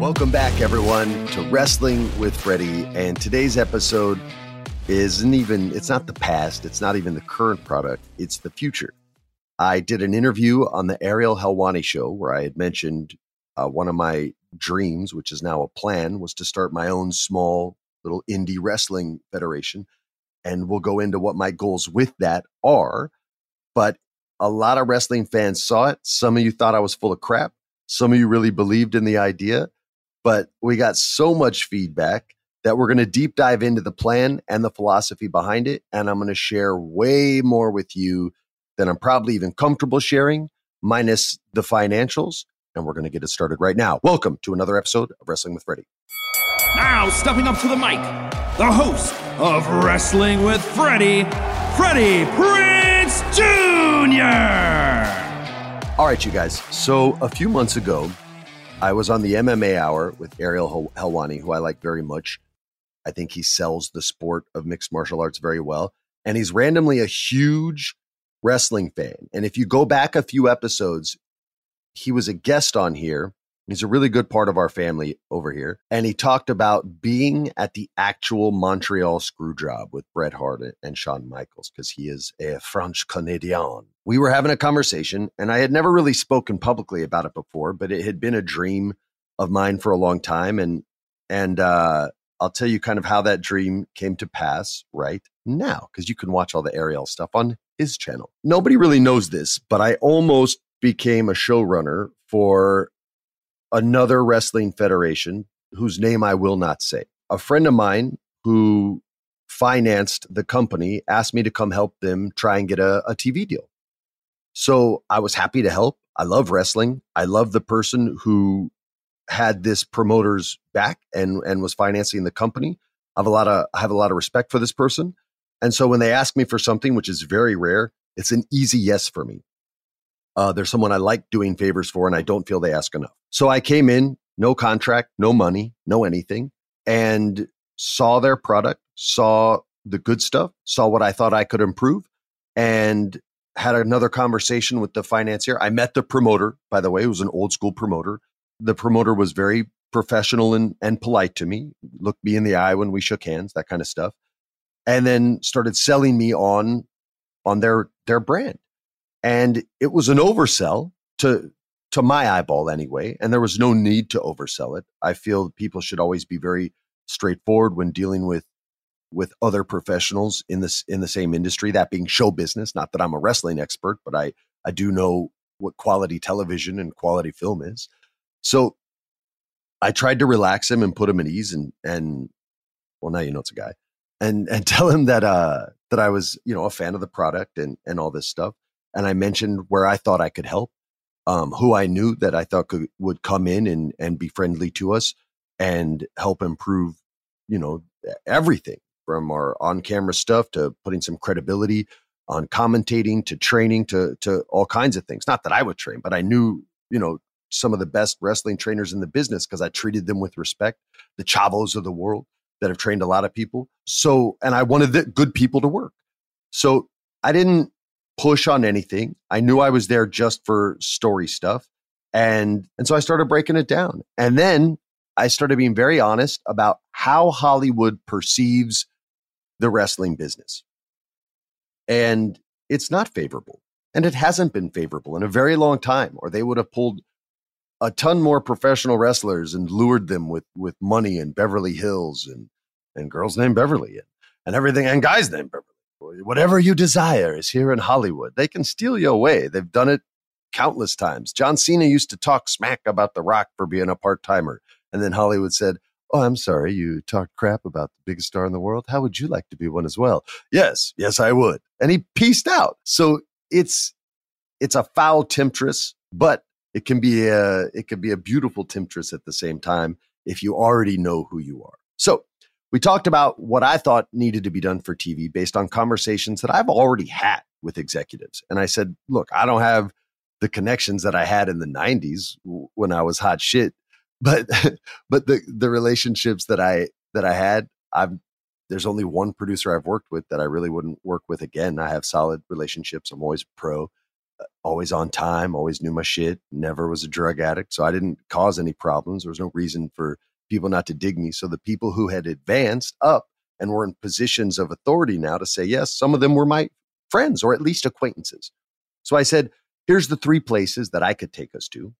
Welcome back, everyone, to Wrestling with Freddie. And today's episode isn't even, it's not the past, it's not even the current product, it's the future. I did an interview on the Ariel Helwani show where I had mentioned uh, one of my dreams, which is now a plan, was to start my own small little indie wrestling federation. And we'll go into what my goals with that are. But a lot of wrestling fans saw it. Some of you thought I was full of crap. Some of you really believed in the idea. But we got so much feedback that we're going to deep dive into the plan and the philosophy behind it. And I'm going to share way more with you than I'm probably even comfortable sharing, minus the financials. And we're going to get it started right now. Welcome to another episode of Wrestling with Freddie. Now, stepping up to the mic, the host of Wrestling with Freddie, Freddie Prinze Jr. All right, you guys. So a few months ago, I was on the MMA Hour with Ariel Helwani, who I like very much. I think he sells the sport of mixed martial arts very well. And he's randomly a huge wrestling fan. And if you go back a few episodes, he was a guest on here. He's a really good part of our family over here. And he talked about being at the actual Montreal screw job with Bret Hart and Shawn Michaels because he is a French Canadian. We were having a conversation, and I had never really spoken publicly about it before, but it had been a dream of mine for a long time. And and uh, I'll tell you kind of how that dream came to pass right now because you can watch all the Ariel stuff on his channel. Nobody really knows this, but I almost became a showrunner for another wrestling federation whose name I will not say. A friend of mine who financed the company asked me to come help them try and get a, a TV deal. So I was happy to help. I love wrestling. I love the person who had this promoter's back and and was financing the company. I have a lot of I have a lot of respect for this person. And so when they ask me for something, which is very rare, it's an easy yes for me. Uh, they're someone I like doing favors for, and I don't feel they ask enough. So I came in, no contract, no money, no anything, and saw their product, saw the good stuff, saw what I thought I could improve, and had another conversation with the financier. I met the promoter, by the way, who was an old school promoter. The promoter was very professional and, and polite to me, looked me in the eye when we shook hands, that kind of stuff and then started selling me on on their their brand and it was an oversell to to my eyeball anyway and there was no need to oversell it. I feel people should always be very straightforward when dealing with with other professionals in this in the same industry that being show business. Not that i'm a wrestling expert but i i do know what quality television and quality film is. So i tried to relax him and put him at ease and and well now you know it's a guy. And and tell him that uh that I was you know a fan of the product and and all this stuff. And I mentioned where I thought I could help, um, who I knew that I thought could would come in and and be friendly to us and help improve, you know, everything from our on camera stuff to putting some credibility on commentating to training to to all kinds of things. Not that I would train, but I knew, you know, some of the best wrestling trainers in the business because I treated them with respect, the Chavos of the world that have trained a lot of people. So, and I wanted the good people to work. So I didn't push on anything. I knew I was there just for story stuff. And, and so I started breaking it down. And then I started being very honest about how Hollywood perceives the wrestling business. And it's not favorable. And it hasn't been favorable in a very long time, or they would have pulled a ton more professional wrestlers and lured them with with money and Beverly Hills and and girls named Beverly and, and everything and guys named Beverly. Whatever you desire is here in Hollywood. They can steal you away. They've done it countless times. John Cena used to talk smack about The Rock for being a part timer. And then Hollywood said, Oh, I'm sorry, you talked crap about the biggest star in the world. How would you like to be one as well? Yes, yes, I would. And he pieced out. So it's it's a foul temptress, but it can be a it can be a beautiful temptress at the same time if you already know who you are. So we talked about what I thought needed to be done for TV based on conversations that I've already had with executives. And I said, look, I don't have the connections that I had in the 90s when I was hot shit, but but the the relationships that I that I had, I've there's only one producer I've worked with that I really wouldn't work with again. I have solid relationships. I'm always pro uh, always on time, always knew my shit, never was a drug addict. So I didn't cause any problems. There was no reason for people not to dig me. So the people who had advanced up and were in positions of authority now to say, yes, some of them were my friends or at least acquaintances. So I said, here's the three places that I could take us to.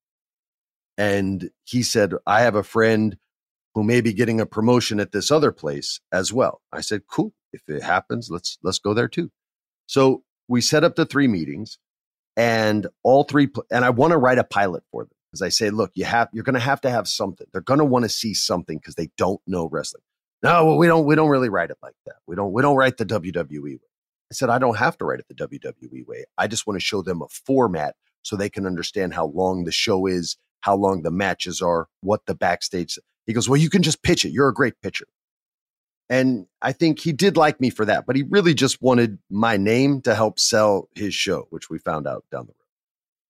And he said, I have a friend who may be getting a promotion at this other place as well. I said, cool. If it happens, let's let's go there too. So we set up the three meetings and all three and i want to write a pilot for them because i say look you have you're going to have to have something. They're going to want to see something because they don't know wrestling. No well, we don't we don't really write it like that. We don't we don't write the wwe way. I said i don't have to write it the wwe way. I just want to show them a format so they can understand how long the show is how long the matches are what the backstage he goes well you can just pitch it. You're a great pitcher. And I think he did like me for that, but he really just wanted my name to help sell his show, which we found out down the road.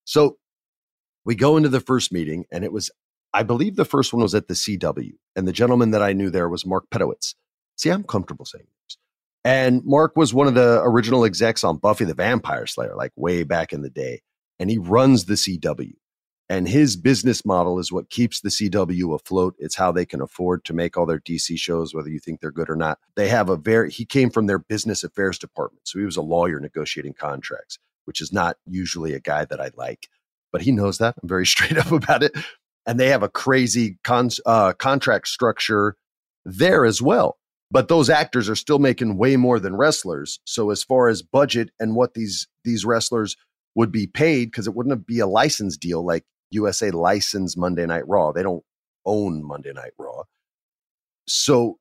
So we go into the first meeting, and it was, I believe the first one was at the CW. And the gentleman that I knew there was Mark Pedowitz. See, I'm comfortable saying this. And Mark was one of the original execs on Buffy the Vampire Slayer, like way back in the day. And he runs the CW. And his business model is what keeps the CW afloat. It's how they can afford to make all their DC shows, whether you think they're good or not. They have a very, he came from their business affairs department. So he was a lawyer negotiating contracts, which is not usually a guy that I like, but he knows that. I'm very straight up about it. And they have a crazy con- uh, contract structure there as well. But those actors are still making way more than wrestlers. So as far as budget and what these these wrestlers would be paid, because it wouldn't be a license deal like USA license Monday Night Raw. They don't own Monday Night Raw. So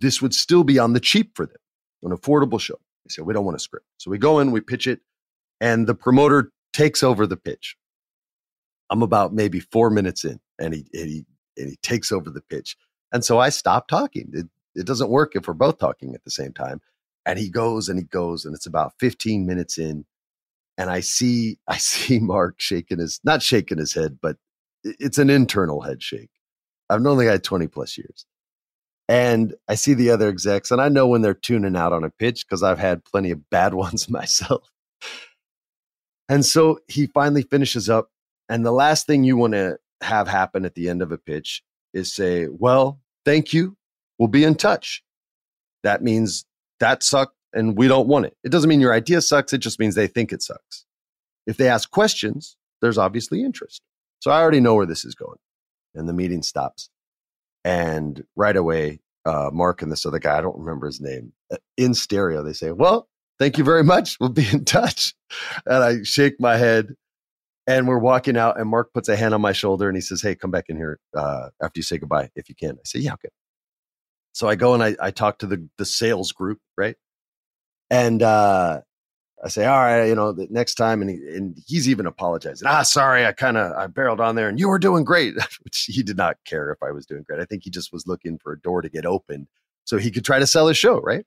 this would still be on the cheap for them, an affordable show. They say, we don't want a script. So we go in, we pitch it, and the promoter takes over the pitch. I'm about maybe four minutes in, and he, and he, and he takes over the pitch. And so I stop talking. It, it doesn't work if we're both talking at the same time. And he goes and he goes, and it's about 15 minutes in and I see I see Mark shaking his not shaking his head, but it's an internal head shake. I've known the guy 20 plus years. And I see the other execs, and I know when they're tuning out on a pitch because I've had plenty of bad ones myself. And so he finally finishes up. And the last thing you want to have happen at the end of a pitch is say, Well, thank you. We'll be in touch. That means that sucked and we don't want it. It doesn't mean your idea sucks. It just means they think it sucks. If they ask questions, there's obviously interest. So I already know where this is going. And the meeting stops. And right away, uh, Mark and this other guy, I don't remember his name, uh, in stereo, they say, Well, thank you very much. We'll be in touch. And I shake my head and we're walking out and Mark puts a hand on my shoulder and he says, Hey, come back in here uh, after you say goodbye if you can. I say, Yeah, okay. So I go and I, I talk to the, the sales group, right? And uh, I say, all right, you know, the next time, and, he, and he's even apologizing. Ah, sorry, I kind of I barreled on there, and you were doing great, which he did not care if I was doing great. I think he just was looking for a door to get opened so he could try to sell his show, right?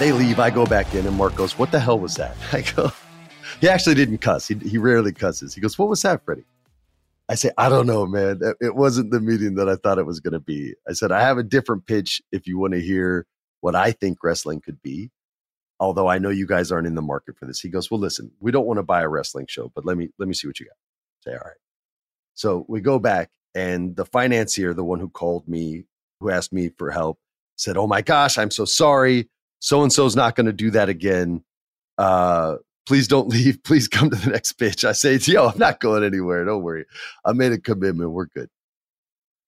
They leave. I go back in, and Mark goes, "What the hell was that?" I go, "He actually didn't cuss. He, he rarely cusses." He goes, "What was that, Freddie?" I say, "I don't know, man. It wasn't the meeting that I thought it was going to be." I said, "I have a different pitch if you want to hear what I think wrestling could be." Although I know you guys aren't in the market for this, he goes, "Well, listen, we don't want to buy a wrestling show, but let me let me see what you got." I say, "All right." So we go back, and the financier, the one who called me, who asked me for help, said, "Oh my gosh, I'm so sorry." So and so's not going to do that again. Uh, please don't leave. Please come to the next pitch. I say, yo, I'm not going anywhere. Don't worry. I made a commitment. We're good.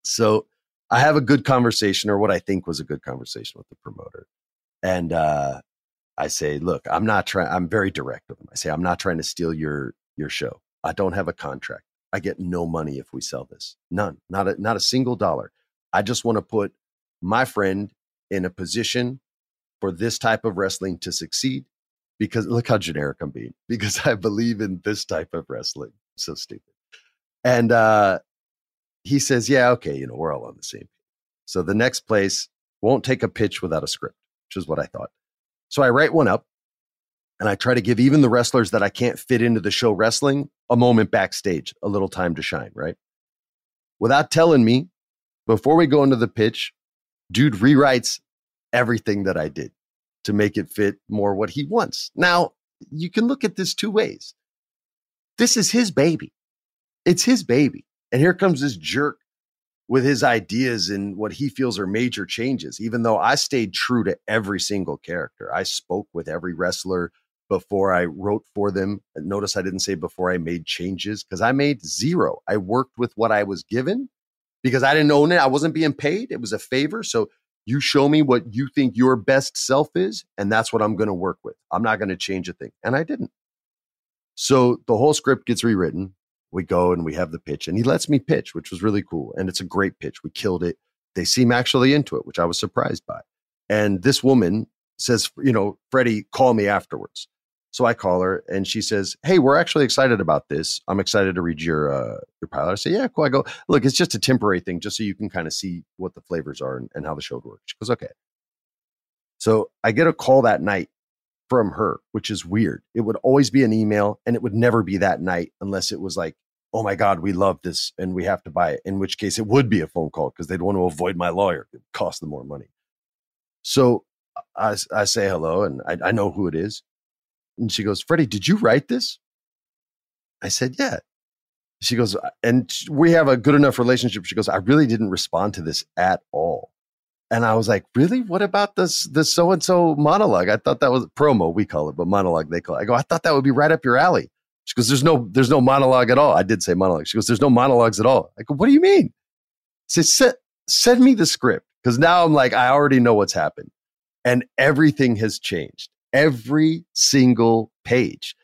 So I have a good conversation, or what I think was a good conversation with the promoter. And uh, I say, look, I'm not trying, I'm very direct with him. I say, I'm not trying to steal your your show. I don't have a contract. I get no money if we sell this. None. Not a not a single dollar. I just want to put my friend in a position for this type of wrestling to succeed because look how generic I'm being because I believe in this type of wrestling. So stupid. And uh, he says, Yeah, okay, you know, we're all on the same page. So the next place won't take a pitch without a script, which is what I thought. So I write one up and I try to give even the wrestlers that I can't fit into the show wrestling a moment backstage, a little time to shine, right? Without telling me, before we go into the pitch, dude rewrites everything that I did to make it fit more what he wants. Now, you can look at this two ways. This is his baby. It's his baby. And here comes this jerk with his ideas and what he feels are major changes, even though I stayed true to every single character. I spoke with every wrestler before I wrote for them. Notice I didn't say before I made changes because I made zero. I worked with what I was given because I didn't own it. I wasn't being paid. It was a favor. So you show me what you think your best self is, and that's what I'm going to work with. I'm not going to change a thing. And I didn't. So the whole script gets rewritten. We go and we have the pitch, and he lets me pitch, which was really cool. And it's a great pitch. We killed it. They seem actually into it, which I was surprised by. And this woman says, you know, Freddie, call me afterwards. So I call her and she says, "Hey, we're actually excited about this. I'm excited to read your uh, your pilot." I say, "Yeah, cool." I go, "Look, it's just a temporary thing, just so you can kind of see what the flavors are and, and how the show works." She goes, "Okay." So I get a call that night from her, which is weird. It would always be an email, and it would never be that night unless it was like, "Oh my God, we love this and we have to buy it." In which case, it would be a phone call because they'd want to avoid my lawyer. It cost them more money. So I, I say hello, and I, I know who it is. And she goes, Freddie, did you write this? I said, Yeah. She goes, uh, and we have a good enough relationship. She goes, I really didn't respond to this at all. And I was like, really? What about this this so and so monologue? I thought that was promo, we call it, but monologue they call it. I go, I thought that would be right up your alley. She goes, There's no there's no monologue at all. I did say monologue. She goes, There's no monologues at all. I go, What do you mean? She says, send me the script because now I'm like, I already know what's happened. And everything has changed. Every single page.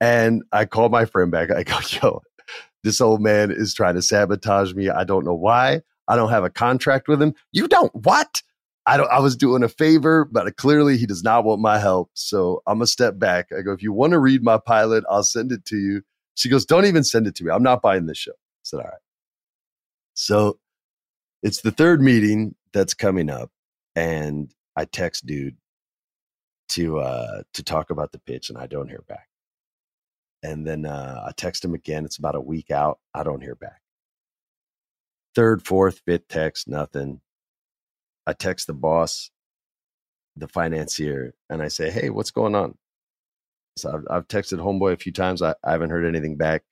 And I call my friend back. I go, yo, this old man is trying to sabotage me. I don't know why. I don't have a contract with him. You don't what? I don't I was doing a favor, but clearly he does not want my help. So I'm gonna step back. I go, if you want to read my pilot, I'll send it to you. She goes, Don't even send it to me. I'm not buying this show. I said, All right. So it's the third meeting that's coming up, and I text dude to uh to talk about the pitch, and I don't hear back. And then uh, I text him again. It's about a week out. I don't hear back. Third, fourth, fifth text, nothing. I text the boss, the financier, and I say, "Hey, what's going on?" So I've, I've texted Homeboy a few times. I, I haven't heard anything back.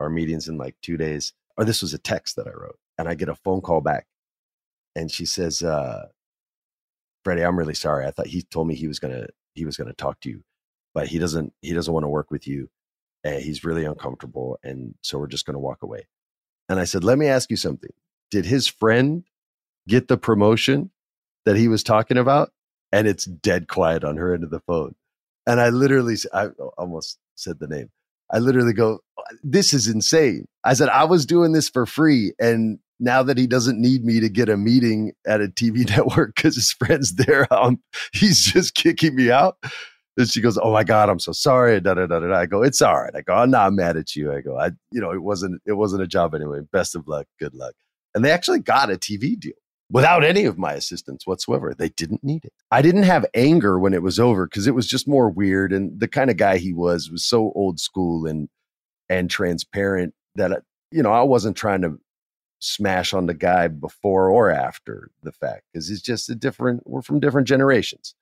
Our meeting's in like two days. Or this was a text that I wrote, and I get a phone call back, and she says, uh, "Freddie, I'm really sorry. I thought he told me he was gonna he was gonna talk to you, but he doesn't he doesn't want to work with you. And he's really uncomfortable, and so we're just gonna walk away." And I said, "Let me ask you something. Did his friend get the promotion that he was talking about?" And it's dead quiet on her end of the phone. And I literally, I almost said the name. I literally go, this is insane. I said, I was doing this for free. And now that he doesn't need me to get a meeting at a TV network because his friend's there, um, he's just kicking me out. And she goes, "Oh my God, I'm so sorry." Da, da, da, da. I go, "It's all right." I go, "I'm not mad at you." I go, "I, you know, it wasn't, it wasn't a job anyway. Best of luck, good luck." And they actually got a TV deal without any of my assistance whatsoever. They didn't need it. I didn't have anger when it was over because it was just more weird. And the kind of guy he was was so old school and and transparent that you know I wasn't trying to smash on the guy before or after the fact because it's just a different. We're from different generations,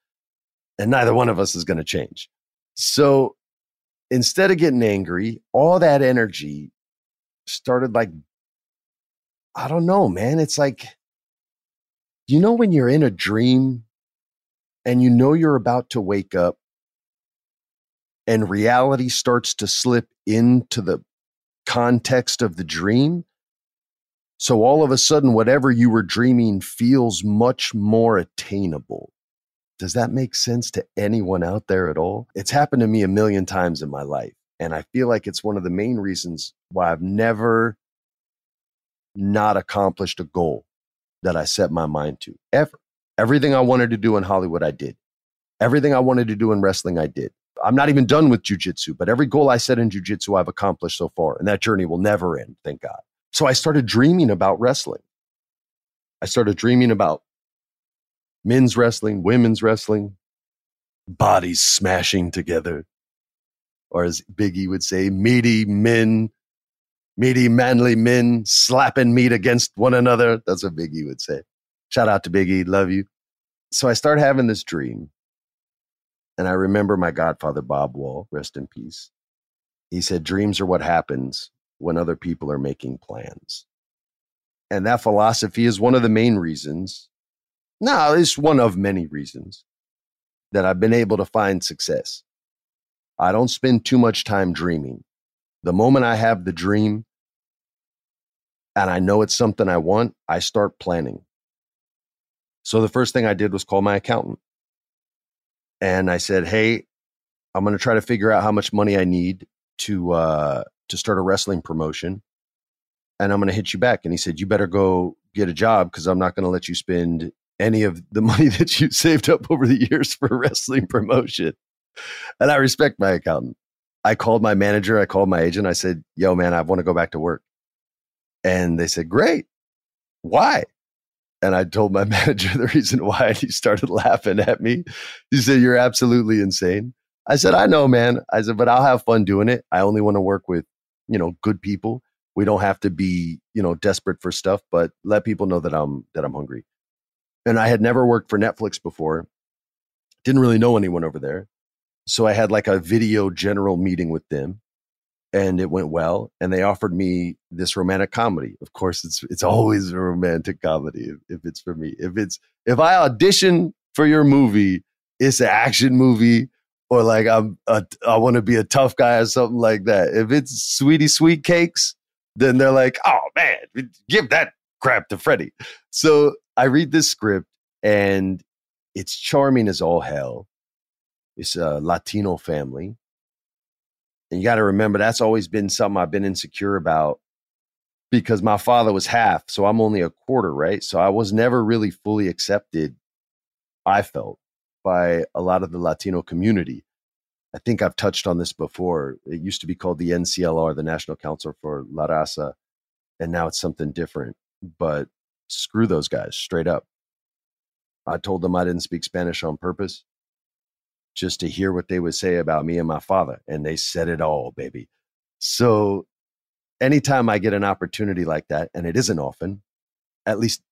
and neither one of us is going to change. So instead of getting angry, all that energy started like I don't know, man. It's like you know when you're in a dream and you know you're about to wake up and reality starts to slip into the context of the dream so all of a sudden whatever you were dreaming feels much more attainable does that make sense to anyone out there at all it's happened to me a million times in my life and i feel like it's one of the main reasons why i've never not accomplished a goal that I set my mind to ever. Everything I wanted to do in Hollywood, I did. Everything I wanted to do in wrestling, I did. I'm not even done with jujitsu, but every goal I set in jujitsu, I've accomplished so far. And that journey will never end, thank God. So I started dreaming about wrestling. I started dreaming about men's wrestling, women's wrestling, bodies smashing together. Or as Biggie would say, meaty men meaty, manly men slapping meat against one another. That's what Biggie would say. Shout out to Biggie. Love you. So I start having this dream. And I remember my godfather, Bob Wall, rest in peace. He said, Dreams are what happens when other people are making plans. And that philosophy is one of the main reasons. No, it's one of many reasons that I've been able to find success. I don't spend too much time dreaming. The moment I have the dream, and I know it's something I want, I start planning. So the first thing I did was call my accountant. And I said, "Hey, I'm going to try to figure out how much money I need to uh, to start a wrestling promotion, and I'm going to hit you back." And he said, "You better go get a job because I'm not going to let you spend any of the money that you saved up over the years for wrestling promotion." And I respect my accountant. I called my manager. I called my agent. I said, "Yo, man, I want to go back to work." And they said, Great. Why? And I told my manager the reason why, and he started laughing at me. He said, You're absolutely insane. I said, I know, man. I said, but I'll have fun doing it. I only want to work with, you know, good people. We don't have to be, you know, desperate for stuff, but let people know that I'm that I'm hungry. And I had never worked for Netflix before. Didn't really know anyone over there. So I had like a video general meeting with them and it went well and they offered me this romantic comedy of course it's it's always a romantic comedy if, if it's for me if it's if i audition for your movie it's an action movie or like i'm a, i want to be a tough guy or something like that if it's sweetie sweet cakes then they're like oh man give that crap to Freddie. So I read this script and it's charming as all hell. It's a Latino family. And you got to remember that's always been something I've been insecure about because my father was half, so I'm only a quarter, right? So I was never really fully accepted, I felt, by a lot of the Latino community. I think I've touched on this before. It used to be called the NCLR, the National Council for La Raza, and now it's something different. But screw those guys straight up. I told them I didn't speak Spanish on purpose just to hear what they would say about me and my father. And they said it all, baby. So anytime I get an opportunity like that, and it isn't often, at least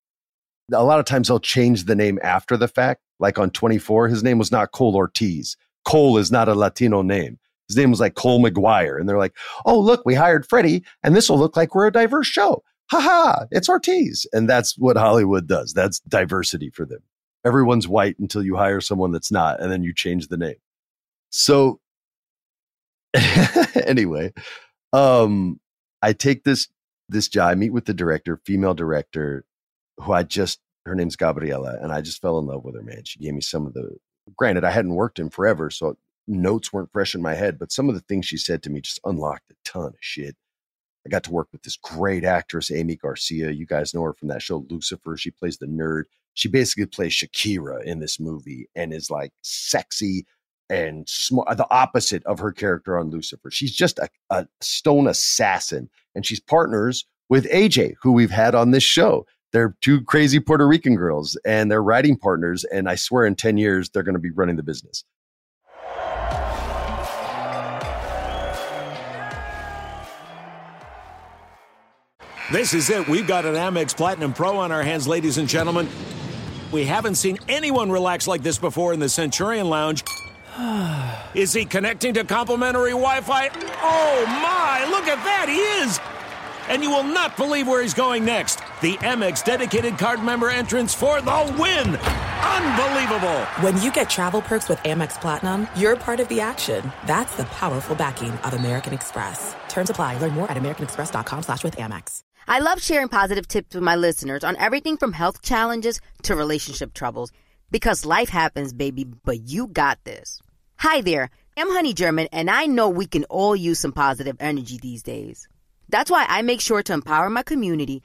a lot of times they'll change the name after the fact. Like on 24, his name was not Cole Ortiz. Cole is not a Latino name. His name was like Cole McGuire. And they're like, oh, look, we hired Freddie, and this will look like we're a diverse show. Ha ha, it's Ortiz. And that's what Hollywood does. That's diversity for them. Everyone's white until you hire someone that's not, and then you change the name. So, anyway, um, I take this this job, I meet with the director, female director, who I just her name's Gabriela, and I just fell in love with her, man. She gave me some of the granted, I hadn't worked in forever, so notes weren't fresh in my head, but some of the things she said to me just unlocked a ton of shit. I got to work with this great actress, Aimee Garcia. You guys know her from that show, Lucifer. She plays the nerd. She basically plays Shakira in this movie and is like sexy and smart, the opposite of her character on Lucifer. She's just a, a stone assassin, and she's partners with AJ, who we've had on this show. They're two crazy Puerto Rican girls, and they're writing partners. And I swear, in ten years, they're going to be running the business. This is it. We've got an Amex Platinum Pro on our hands, ladies and gentlemen. We haven't seen anyone relax like this before in the Centurion Lounge. Is he connecting to complimentary Wi Fi? Oh my, look at that, he is! And you will not believe where he's going next. The Amex dedicated card member entrance for the win! Unbelievable! When you get travel perks with Amex Platinum, you're part of the action. That's the powerful backing of American Express. Terms apply. Learn more at americanexpress.com slash with Amex. I love sharing positive tips with my listeners on everything from health challenges to relationship troubles. Because life happens, baby, but you got this. Hi there, I'm Honey German, and I know we can all use some positive energy these days. That's why I make sure to empower my community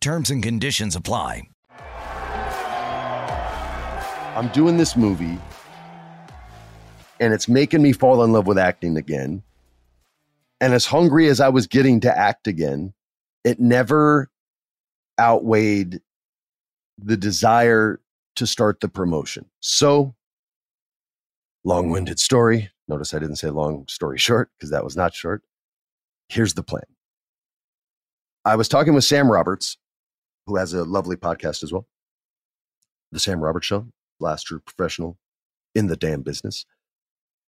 Terms and conditions apply. I'm doing this movie and it's making me fall in love with acting again. And as hungry as I was getting to act again, it never outweighed the desire to start the promotion. So, long winded story. Notice I didn't say long story short because that was not short. Here's the plan. I was talking with Sam Roberts, who has a lovely podcast as well. The Sam Roberts Show, last true professional in the damn business.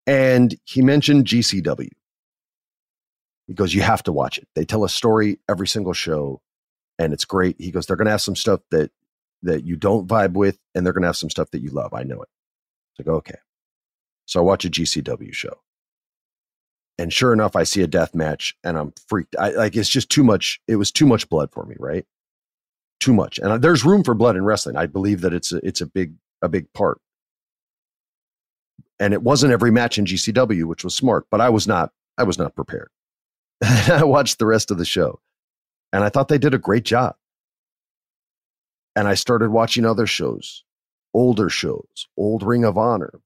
And he mentioned GCW. He goes, You have to watch it. They tell a story every single show, and it's great. He goes, They're going to have some stuff that that you don't vibe with, and they're going to have some stuff that you love. I know it. So I go, Okay. So I watch a GCW show. And sure enough, I see a death match and I'm freaked. I like it's just too much. It was too much blood for me, right? Too much. And there's room for blood in wrestling. I believe that it's a, it's a big a big part. And it wasn't every match in GCW, which was smart, but I was not I was not prepared. I watched the rest of the show. And I thought they did a great job. And I started watching other shows, older shows, old Ring of Honor.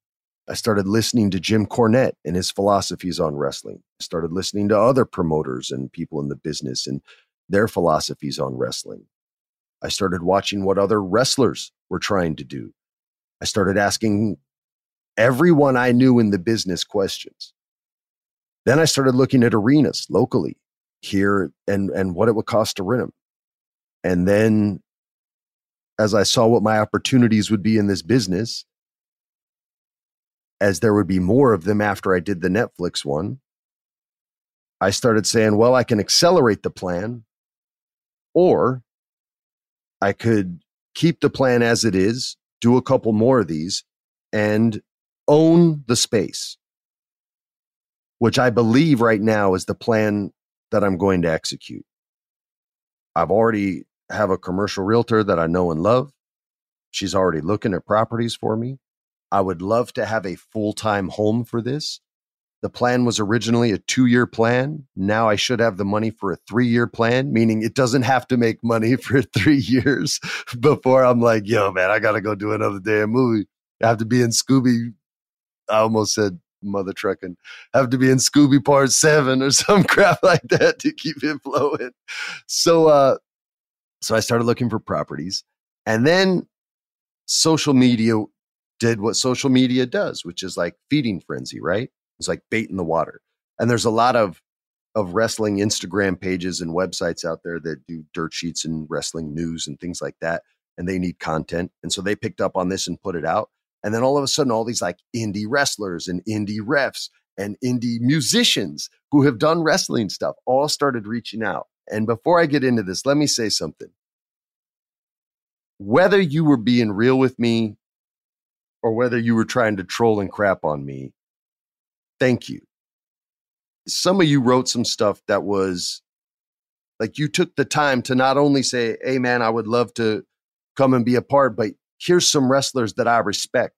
I started listening to Jim Cornette and his philosophies on wrestling. I started listening to other promoters and people in the business and their philosophies on wrestling. I started watching what other wrestlers were trying to do. I started asking everyone I knew in the business questions. Then I started looking at arenas locally here and, and what it would cost to rent them. And then as I saw what my opportunities would be in this business, as there would be more of them after I did the Netflix one, I started saying, well, I can accelerate the plan or I could keep the plan as it is, do a couple more of these, and own the space, which I believe right now is the plan that I'm going to execute. I've already have a commercial realtor that I know and love. She's already looking at properties for me. I would love to have a full-time home for this. The plan was originally a two year plan. Now I should have the money for a three year plan, meaning it doesn't have to make money for three years before I'm like, yo, man, I got to go do another damn movie. I have to be in Scooby. I almost said mother trucking. Have to be in Scooby Part 7 or some crap like that to keep it flowing. So, uh, so I started looking for properties. And then social media did what social media does, which is like feeding frenzy, right? It's like bait in the water. And there's a lot of of wrestling Instagram pages and websites out there that do dirt sheets and wrestling news and things like that. And they need content. And so they picked up on this and put it out. And then all of a sudden, all these like indie wrestlers and indie refs and indie musicians who have done wrestling stuff all started reaching out. And before I get into this, let me say something. Whether you were being real with me or whether you were trying to troll and crap on me, thank you. Some of you wrote some stuff that was like you took the time to not only say, Hey, man, I would love to come and be a part, but here's some wrestlers that I respect.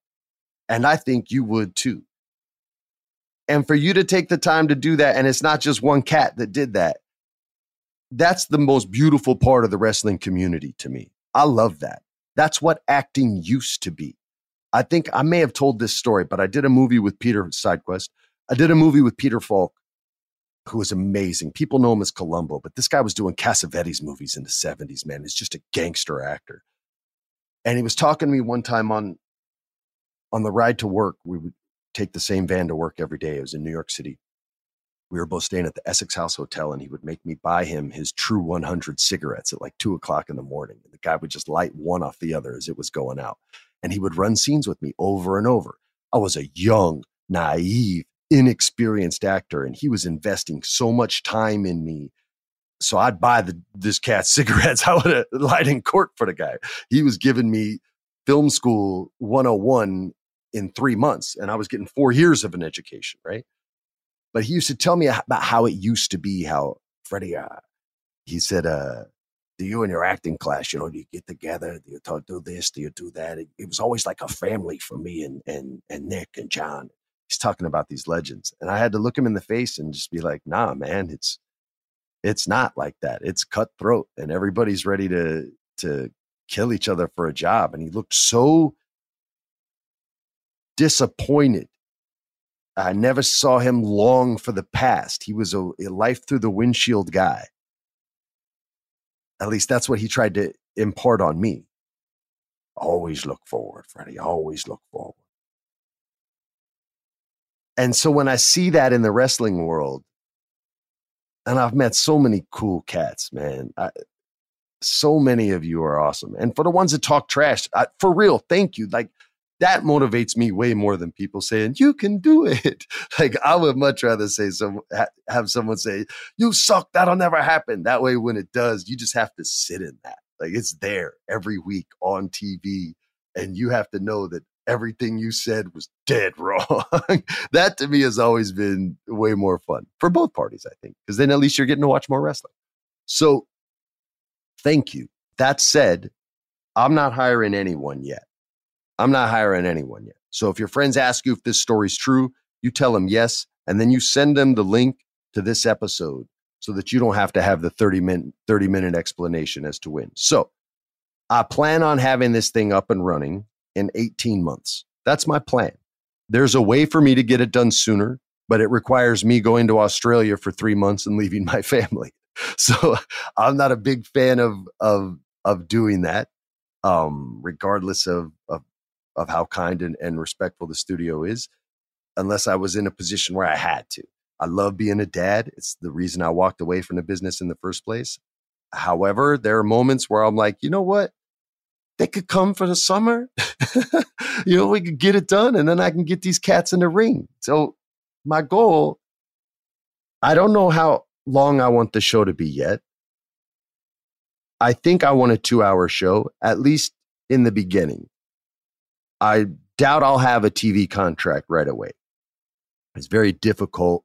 And I think you would too. And for you to take the time to do that, and it's not just one cat that did that, that's the most beautiful part of the wrestling community to me. I love that. That's what acting used to be. I think I may have told this story, but I did a movie with Peter Sidequest I did a movie with Peter Falk, who was amazing. People know him as Columbo, but this guy was doing Cassavetes movies in the 70s, man. He's just a gangster actor. And he was talking to me one time on on the ride to work. We would take the same van to work every day. It was in New York City. We were both staying at the Essex House Hotel, and he would make me buy him his True 100 cigarettes at like two o'clock in the morning. And the guy would just light one off the other as it was going out. And he would run scenes with me over and over. I was a young, naive, inexperienced actor and he was investing so much time in me so i'd buy the this cat cigarettes i would have lied in court for the guy he was giving me film school 101 in three months and i was getting four years of an education right but he used to tell me about how it used to be how freddie uh, he said uh do you and your acting class, you know, do you get together? Do you talk, do this? Do you do that? It, it was always like a family for me and and and Nick and John he's talking about these legends. And I had to look him in the face and just be like, nah, man, it's it's not like that. It's cutthroat and everybody's ready to to kill each other for a job. And he looked so disappointed. I never saw him long for the past. He was a, a life through the windshield guy. At least that's what he tried to impart on me. Always look forward, Freddie. Always look forward. And so when I see that in the wrestling world, and I've met so many cool cats, man. I, so many of you are awesome. And for the ones that talk trash, I, for real, thank you. Like that motivates me way more than people saying you can do it. Like I would much rather say some ha, have someone say you suck. That'll never happen. That way, when it does, you just have to sit in that. Like it's there every week on TV, and you have to know that everything you said was dead wrong. that to me has always been way more fun for both parties, I think, because then at least you're getting to watch more wrestling. So thank you. That said, I'm not hiring anyone yet. I'm not hiring anyone yet. So if your friends ask you if this story's true, you tell them yes, and then you send them the link to this episode so that you don't have to have the 30 minute 30 minute explanation as to when. So, I plan on having this thing up and running in 18 months. That's my plan. There's a way for me to get it done sooner, but it requires me going to Australia for 3 months and leaving my family. So, I'm not a big fan of of of doing that. Um, regardless of, of of how kind and, and respectful the studio is, unless I was in a position where I had to. I love being a dad. It's the reason I walked away from the business in the first place. However, there are moments where I'm like, you know what? They could come for the summer. you know, we could get it done and then I can get these cats in the ring. So, my goal, I don't know how long I want the show to be yet. I think I want a two hour show, at least in the beginning. I doubt I'll have a TV contract right away. It's very difficult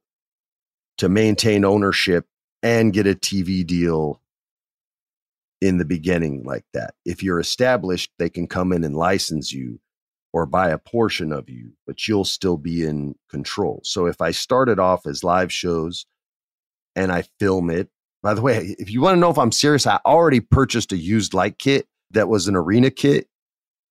to maintain ownership and get a TV deal in the beginning like that. If you're established, they can come in and license you or buy a portion of you, but you'll still be in control. So if I started off as live shows and I film it, by the way, if you want to know if I'm serious, I already purchased a used light kit that was an arena kit,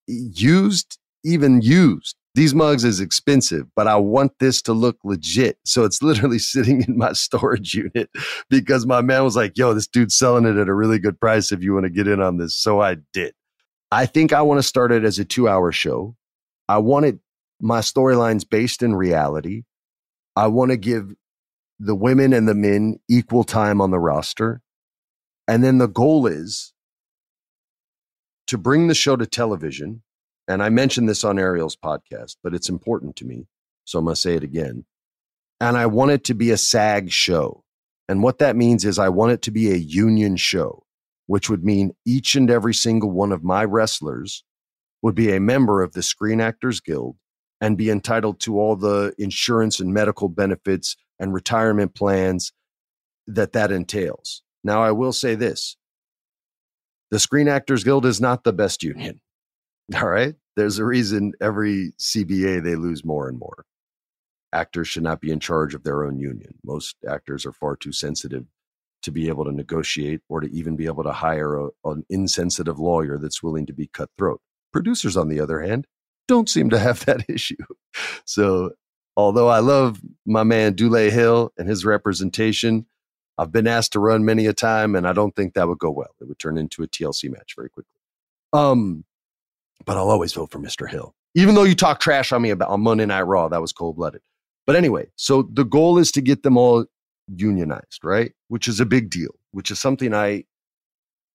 used, even used these mugs is expensive, but I want this to look legit. So it's literally sitting in my storage unit because my man was like, yo, this dude's selling it at a really good price if you want to get in on this. So I did. I think I want to start it as a two hour show. I wanted my storylines based in reality. I want to give the women and the men equal time on the roster. And then the goal is to bring the show to television and I mentioned this on Ariel's podcast, but it's important to me. So I'm going to say it again. And I want it to be a SAG show. And what that means is I want it to be a union show, which would mean each and every single one of my wrestlers would be a member of the Screen Actors Guild and be entitled to all the insurance and medical benefits and retirement plans that that entails. Now, I will say this the Screen Actors Guild is not the best union. All right. There's a reason every CBA they lose more and more. Actors should not be in charge of their own union. Most actors are far too sensitive to be able to negotiate or to even be able to hire a, an insensitive lawyer that's willing to be cutthroat. Producers, on the other hand, don't seem to have that issue. So, although I love my man Dule Hill and his representation, I've been asked to run many a time, and I don't think that would go well. It would turn into a TLC match very quickly. Um, but I'll always vote for Mr. Hill. Even though you talk trash on me about on Monday Night Raw, that was cold blooded. But anyway, so the goal is to get them all unionized, right? Which is a big deal, which is something I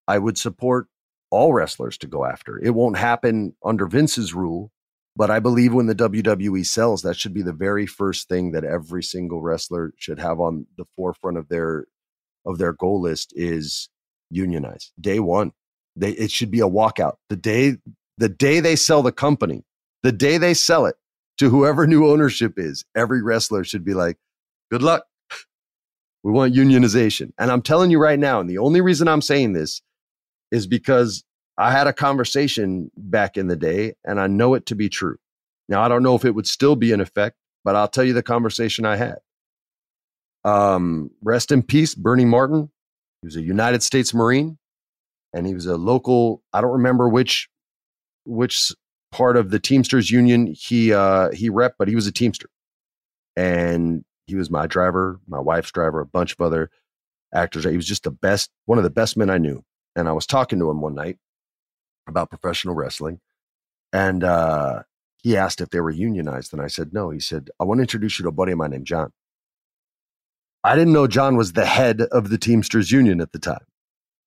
I would support all wrestlers to go after. It won't happen under Vince's rule, but I believe when the WWE sells, that should be the very first thing that every single wrestler should have on the forefront of their of their goal list is unionize. Day one. They, it should be a walkout. The day the day they sell the company, the day they sell it to whoever new ownership is, every wrestler should be like, good luck. We want unionization. And I'm telling you right now, and the only reason I'm saying this is because I had a conversation back in the day and I know it to be true. Now, I don't know if it would still be in effect, but I'll tell you the conversation I had. Um, rest in peace, Bernie Martin. He was a United States Marine and he was a local, I don't remember which which part of the Teamsters union he uh, he rep, but he was a Teamster, and he was my driver, my wife's driver, a bunch of other actors. He was just the best, one of the best men I knew. And I was talking to him one night about professional wrestling, and uh, he asked if they were unionized, and I said no. He said, "I want to introduce you to a buddy of mine named John." I didn't know John was the head of the Teamsters Union at the time.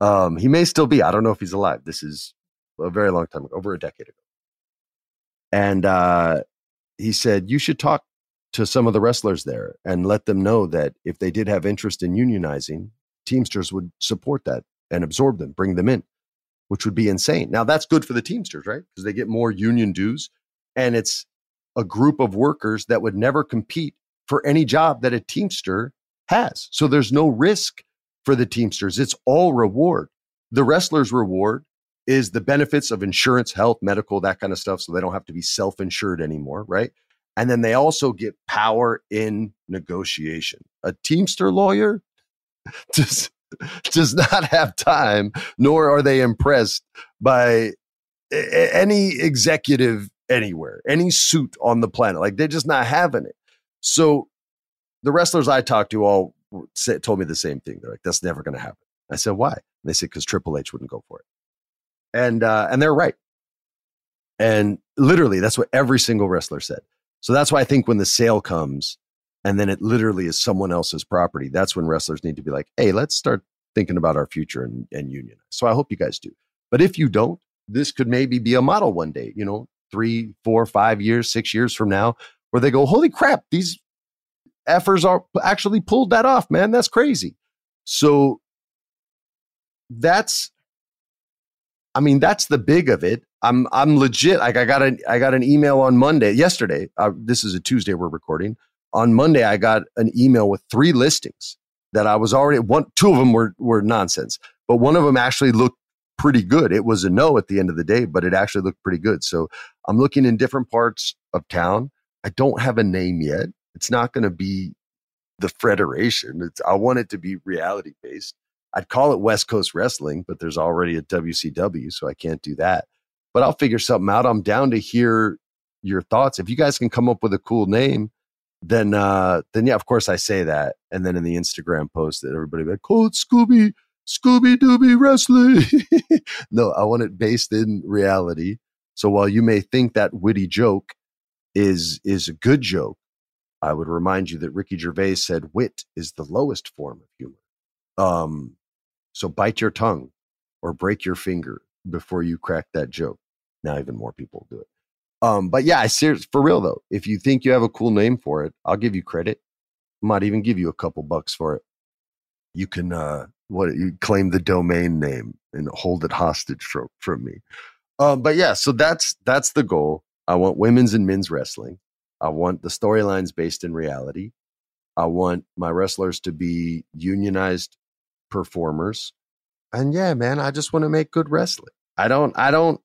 Um, he may still be. I don't know if he's alive. This is a very long time ago, over a decade ago. And uh, he said, You should talk to some of the wrestlers there and let them know that if they did have interest in unionizing, Teamsters would support that and absorb them, bring them in, which would be insane. Now, that's good for the Teamsters, right? Because they get more union dues. And it's a group of workers that would never compete for any job that a Teamster has. So there's no risk for the Teamsters. It's all reward. The wrestler's reward is the benefits of insurance, health, medical, that kind of stuff. So they don't have to be self insured anymore, right? And then they also get power in negotiation. A Teamster lawyer, does does not have time, nor are they impressed by any executive anywhere, any suit on the planet. Like they're just not having it. So the wrestlers I talked to all told me the same thing. They're like, "That's never going to happen." I said, "Why?" And they said, "Because Triple H wouldn't go for it," and uh, and they're right. And literally, that's what every single wrestler said. So that's why I think when the sale comes, and then it literally is someone else's property, that's when wrestlers need to be like, "Hey, let's start thinking about our future and, and union." So I hope you guys do. But if you don't, this could maybe be a model one day. You know, three, four, five years, six years from now, where they go, "Holy crap, these effers are actually pulled that off, man. That's crazy. So that's I mean, that's the big of it. I'm I'm legit. Like I got an I got an email on Monday, yesterday. Uh, this is a Tuesday we're recording. On Monday, I got an email with three listings that I was already one. Two of them were were nonsense, but one of them actually looked pretty good. It was a no at the end of the day, but it actually looked pretty good. So I'm looking in different parts of town. I don't have a name yet. It's not going to be the Federation. It's, I want it to be reality based. I'd call it West Coast Wrestling, but there's already a WCW, so I can't do that. But I'll figure something out. I'm down to hear your thoughts. If you guys can come up with a cool name, then uh then yeah, of course I say that. And then in the Instagram post that everybody like, Cold Scooby, Scooby Dooby Wrestling. no, I want it based in reality. So while you may think that witty joke is is a good joke, I would remind you that Ricky Gervais said wit is the lowest form of humor. Um, so bite your tongue or break your finger before you crack that joke. Now even more people do it. Um, but yeah, I serious for real though. If you think you have a cool name for it, I'll give you credit. Might even give you a couple bucks for it. You can uh what you claim the domain name and hold it hostage from from me. Um, but yeah, so that's that's the goal. I want women's and men's wrestling. I want the storylines based in reality. I want my wrestlers to be unionized performers. And yeah, man, I just want to make good wrestling. I don't, I don't,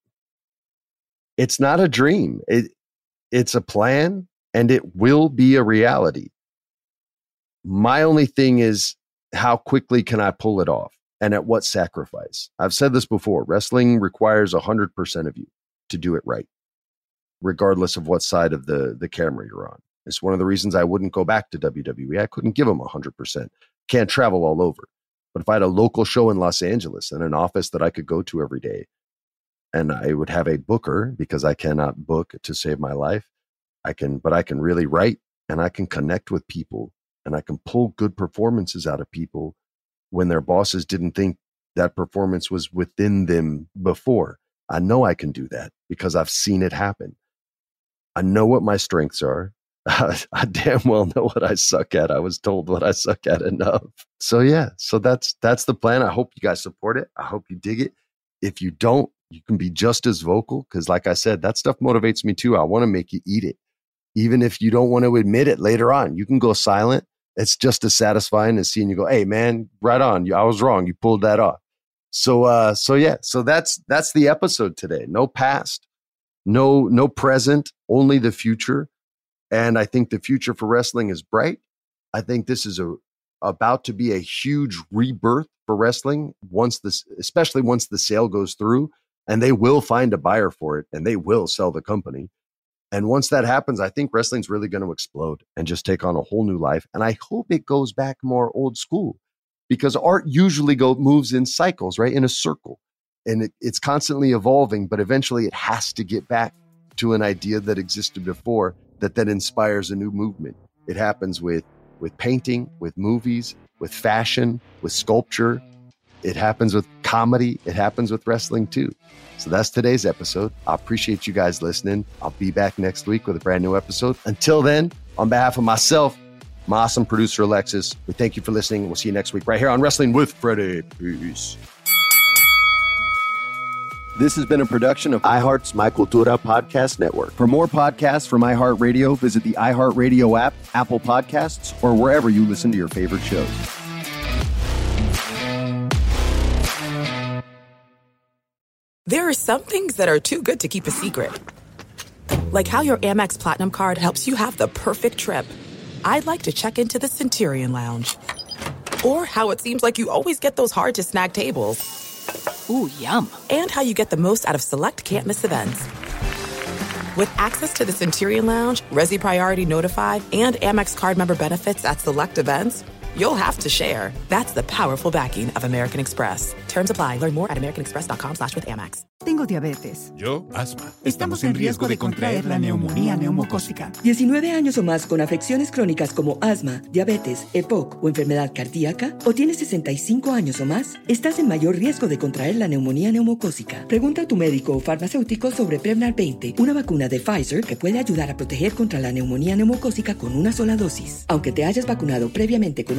it's not a dream. It, it's a plan and it will be a reality. My only thing is how quickly can I pull it off and at what sacrifice? I've said this before wrestling requires 100% of you to do it right regardless of what side of the the camera you're on. It's one of the reasons I wouldn't go back to WWE. I couldn't give them 100%. Can't travel all over. But if I had a local show in Los Angeles and an office that I could go to every day, and I would have a booker because I cannot book to save my life, I can, but I can really write and I can connect with people and I can pull good performances out of people when their bosses didn't think that performance was within them before. I know I can do that because I've seen it happen. I know what my strengths are. I damn well know what I suck at. I was told what I suck at enough. So yeah, so that's that's the plan. I hope you guys support it. I hope you dig it. If you don't, you can be just as vocal because, like I said, that stuff motivates me too. I want to make you eat it, even if you don't want to admit it later on. You can go silent. It's just as satisfying as seeing you go, "Hey, man, right on. I was wrong. You pulled that off." So, uh, so yeah, so that's that's the episode today. No past, no no present only the future and i think the future for wrestling is bright. I think this is a about to be a huge rebirth for wrestling once this especially once the sale goes through and they will find a buyer for it and they will sell the company. And once that happens i think wrestling's really going to explode and just take on a whole new life and i hope it goes back more old school because art usually go moves in cycles right in a circle and it, it's constantly evolving, but eventually it has to get back to an idea that existed before that then inspires a new movement. It happens with with painting, with movies, with fashion, with sculpture. It happens with comedy. It happens with wrestling too. So that's today's episode. I appreciate you guys listening. I'll be back next week with a brand new episode. Until then, on behalf of myself, my awesome producer Alexis, we thank you for listening. We'll see you next week right here on Wrestling with Freddie. Peace. This has been a production of iHeart's My Cultura Podcast Network. For more podcasts from iHeartRadio, visit the iHeartRadio app, Apple Podcasts, or wherever you listen to your favorite shows. There are some things that are too good to keep a secret. Like how your Amex Platinum card helps you have the perfect trip. I'd like to check into the Centurion Lounge or how it seems like you always get those hard to snag tables. Ooh, yum. And how you get the most out of select can't miss events. With access to the Centurion Lounge, Resy Priority Notified, and Amex card member benefits at select events, you'll have to share. That's the powerful backing of American Express. Terms apply. Learn more at americanexpress.com slash with Amex. Tengo diabetes. Yo, asma. Estamos en riesgo de contraer la neumonía neumocócica. 19 años o más con afecciones crónicas como asma, diabetes, EPOC o enfermedad cardíaca, o tienes 65 años o más, estás en mayor riesgo de contraer la neumonía neumocócica. Pregunta a tu médico o farmacéutico sobre Prevnar 20, una vacuna de Pfizer que puede ayudar a proteger contra la neumonía neumocócica con una sola dosis. Aunque te hayas vacunado previamente con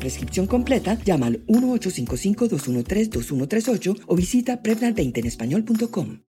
prescripción completa, llama al 1-855-213-2138 o visita Prevnar20